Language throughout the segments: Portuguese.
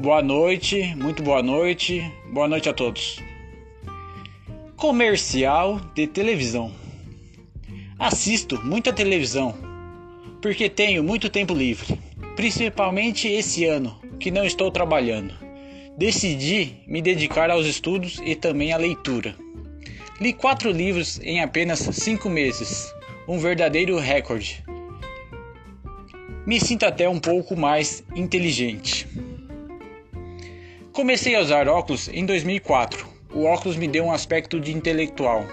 Boa noite, muito boa noite, boa noite a todos. Comercial de televisão. Assisto muita televisão porque tenho muito tempo livre, principalmente esse ano que não estou trabalhando. Decidi me dedicar aos estudos e também à leitura. Li quatro livros em apenas cinco meses, um verdadeiro recorde. Me sinto até um pouco mais inteligente. Comecei a usar óculos em 2004. O óculos me deu um aspecto de intelectual,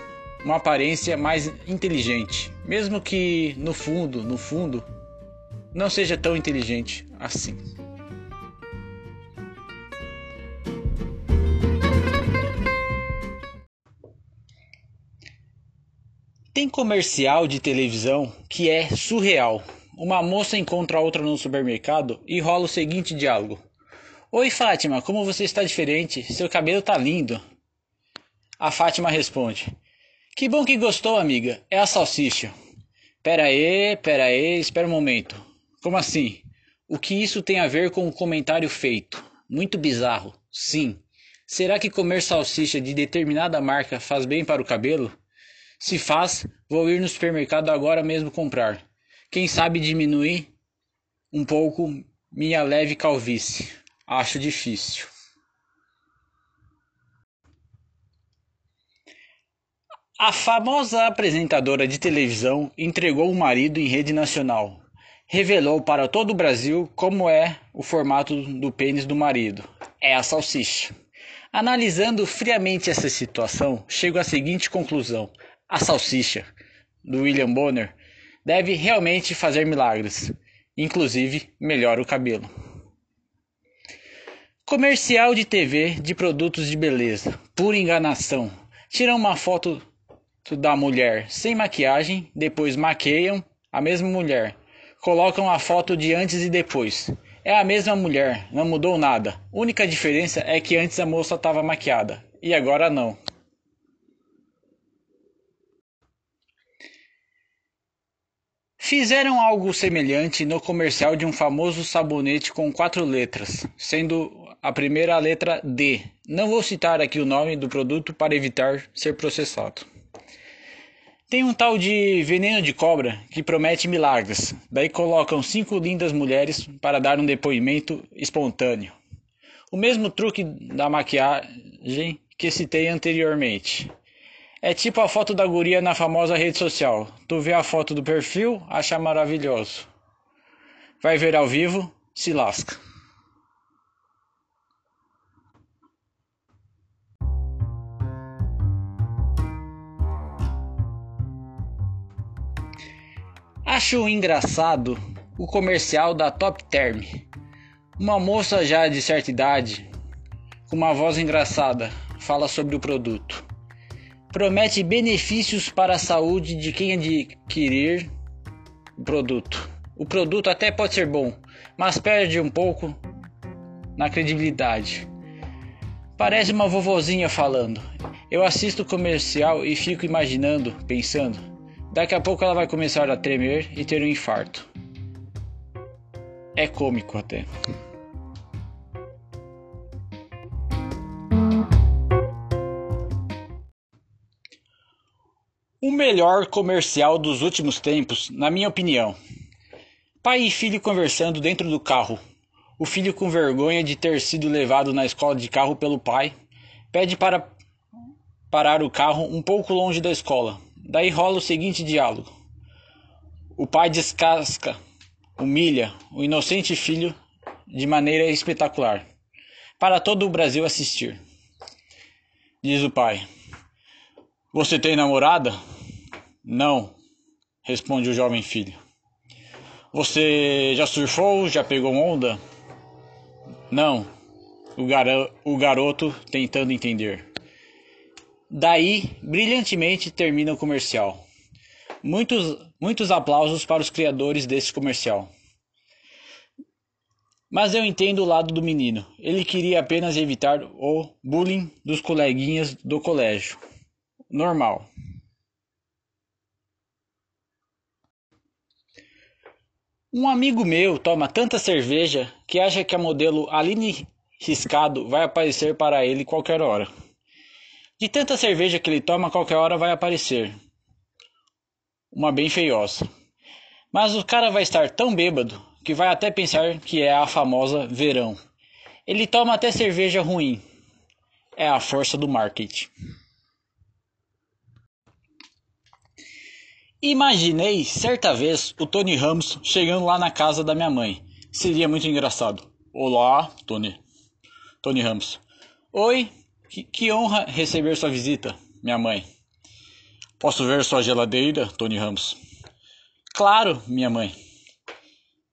uma aparência mais inteligente, mesmo que no fundo, no fundo, não seja tão inteligente assim. Tem comercial de televisão que é surreal. Uma moça encontra outra no supermercado e rola o seguinte diálogo: Oi Fátima, como você está diferente? Seu cabelo tá lindo. A Fátima responde: Que bom que gostou, amiga. É a salsicha. Pera aí, pera aí, espera um momento. Como assim? O que isso tem a ver com o comentário feito? Muito bizarro. Sim. Será que comer salsicha de determinada marca faz bem para o cabelo? Se faz, vou ir no supermercado agora mesmo comprar. Quem sabe diminuir um pouco minha leve calvície. Acho difícil. A famosa apresentadora de televisão entregou o marido em rede nacional. Revelou para todo o Brasil como é o formato do pênis do marido. É a salsicha. Analisando friamente essa situação, chego à seguinte conclusão: a salsicha, do William Bonner, deve realmente fazer milagres, inclusive melhora o cabelo. Comercial de TV de produtos de beleza, pura enganação. Tiram uma foto da mulher sem maquiagem, depois maqueiam a mesma mulher. Colocam a foto de antes e depois. É a mesma mulher, não mudou nada. Única diferença é que antes a moça estava maquiada e agora não. Fizeram algo semelhante no comercial de um famoso sabonete com quatro letras, sendo a primeira letra D. Não vou citar aqui o nome do produto para evitar ser processado. Tem um tal de veneno de cobra que promete milagres. Daí colocam cinco lindas mulheres para dar um depoimento espontâneo. O mesmo truque da maquiagem que citei anteriormente. É tipo a foto da guria na famosa rede social. Tu vê a foto do perfil, acha maravilhoso. Vai ver ao vivo, se lasca. Acho engraçado o comercial da Top Term. Uma moça já de certa idade, com uma voz engraçada, fala sobre o produto. Promete benefícios para a saúde de quem adquirir o produto. O produto até pode ser bom, mas perde um pouco na credibilidade. Parece uma vovozinha falando. Eu assisto o comercial e fico imaginando, pensando Daqui a pouco ela vai começar a tremer e ter um infarto. É cômico até. O melhor comercial dos últimos tempos, na minha opinião. Pai e filho conversando dentro do carro. O filho, com vergonha de ter sido levado na escola de carro pelo pai, pede para parar o carro um pouco longe da escola. Daí rola o seguinte diálogo: O pai descasca, humilha o inocente filho de maneira espetacular, para todo o Brasil assistir. Diz o pai: Você tem namorada? Não, responde o jovem filho. Você já surfou? Já pegou onda? Não, o, garo o garoto tentando entender. Daí, brilhantemente termina o comercial. Muitos, muitos aplausos para os criadores desse comercial. Mas eu entendo o lado do menino. Ele queria apenas evitar o bullying dos coleguinhas do colégio. Normal. Um amigo meu toma tanta cerveja que acha que a modelo Aline riscado vai aparecer para ele qualquer hora. De tanta cerveja que ele toma, qualquer hora vai aparecer. Uma bem feiosa. Mas o cara vai estar tão bêbado que vai até pensar que é a famosa verão. Ele toma até cerveja ruim. É a força do marketing. Imaginei certa vez o Tony Ramos chegando lá na casa da minha mãe. Seria muito engraçado. Olá, Tony. Tony Ramos. Oi, que, que honra receber sua visita, minha mãe. Posso ver sua geladeira, Tony Ramos? Claro, minha mãe.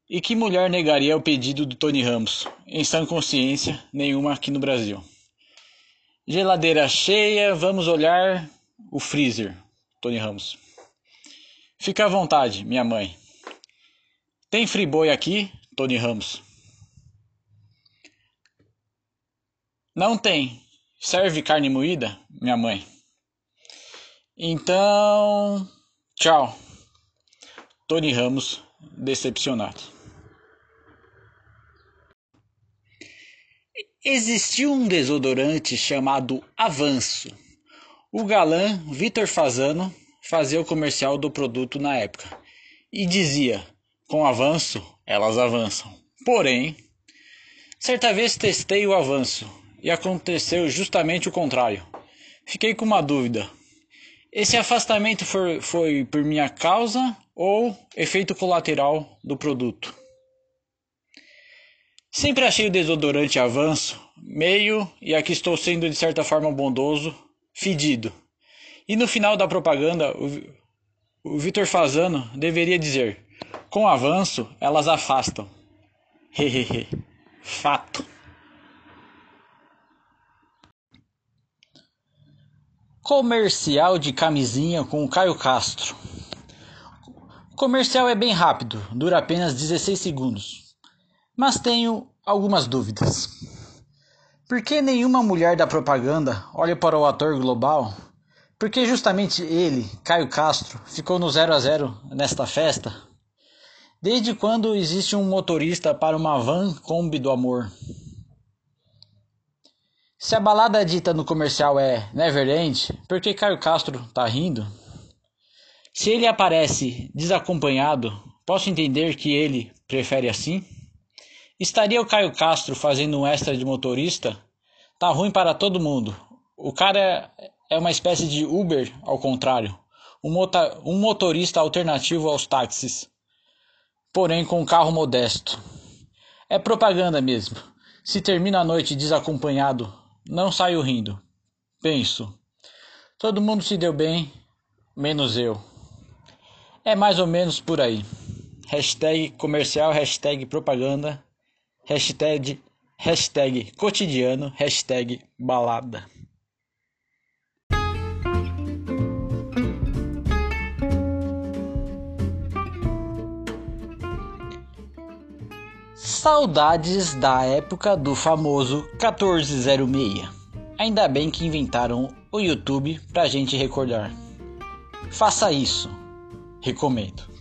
E que mulher negaria o pedido do Tony Ramos, em sã consciência nenhuma aqui no Brasil? Geladeira cheia, vamos olhar o freezer, Tony Ramos. Fica à vontade, minha mãe. Tem friboi aqui, Tony Ramos? Não tem. Serve carne moída, minha mãe? Então, tchau. Tony Ramos, decepcionado. Existiu um desodorante chamado Avanço. O galã Vitor Fazano fazia o comercial do produto na época e dizia: com avanço, elas avançam. Porém, certa vez testei o avanço e aconteceu justamente o contrário. Fiquei com uma dúvida. Esse afastamento foi, foi por minha causa ou efeito colateral do produto? Sempre achei o desodorante avanço meio, e aqui estou sendo de certa forma bondoso, fedido. E no final da propaganda, o, o Vitor Fazano deveria dizer: com avanço, elas afastam. Hehehe. Fato. Comercial de camisinha com o Caio Castro. O comercial é bem rápido, dura apenas 16 segundos. Mas tenho algumas dúvidas. Por que nenhuma mulher da propaganda olha para o ator global porque justamente ele, Caio Castro, ficou no 0 a 0 nesta festa? Desde quando existe um motorista para uma van Kombi do amor? Se a balada dita no comercial é Neverend, por que Caio Castro tá rindo? Se ele aparece desacompanhado, posso entender que ele prefere assim? Estaria o Caio Castro fazendo um extra de motorista? Tá ruim para todo mundo. O cara é uma espécie de Uber ao contrário, um, um motorista alternativo aos táxis, porém com um carro modesto. É propaganda mesmo. Se termina a noite desacompanhado, não saio rindo. Penso, todo mundo se deu bem, menos eu. É mais ou menos por aí. Hashtag comercial, hashtag propaganda, hashtag, hashtag cotidiano, hashtag balada. Saudades da época do famoso 1406. Ainda bem que inventaram o YouTube pra gente recordar. Faça isso. Recomendo.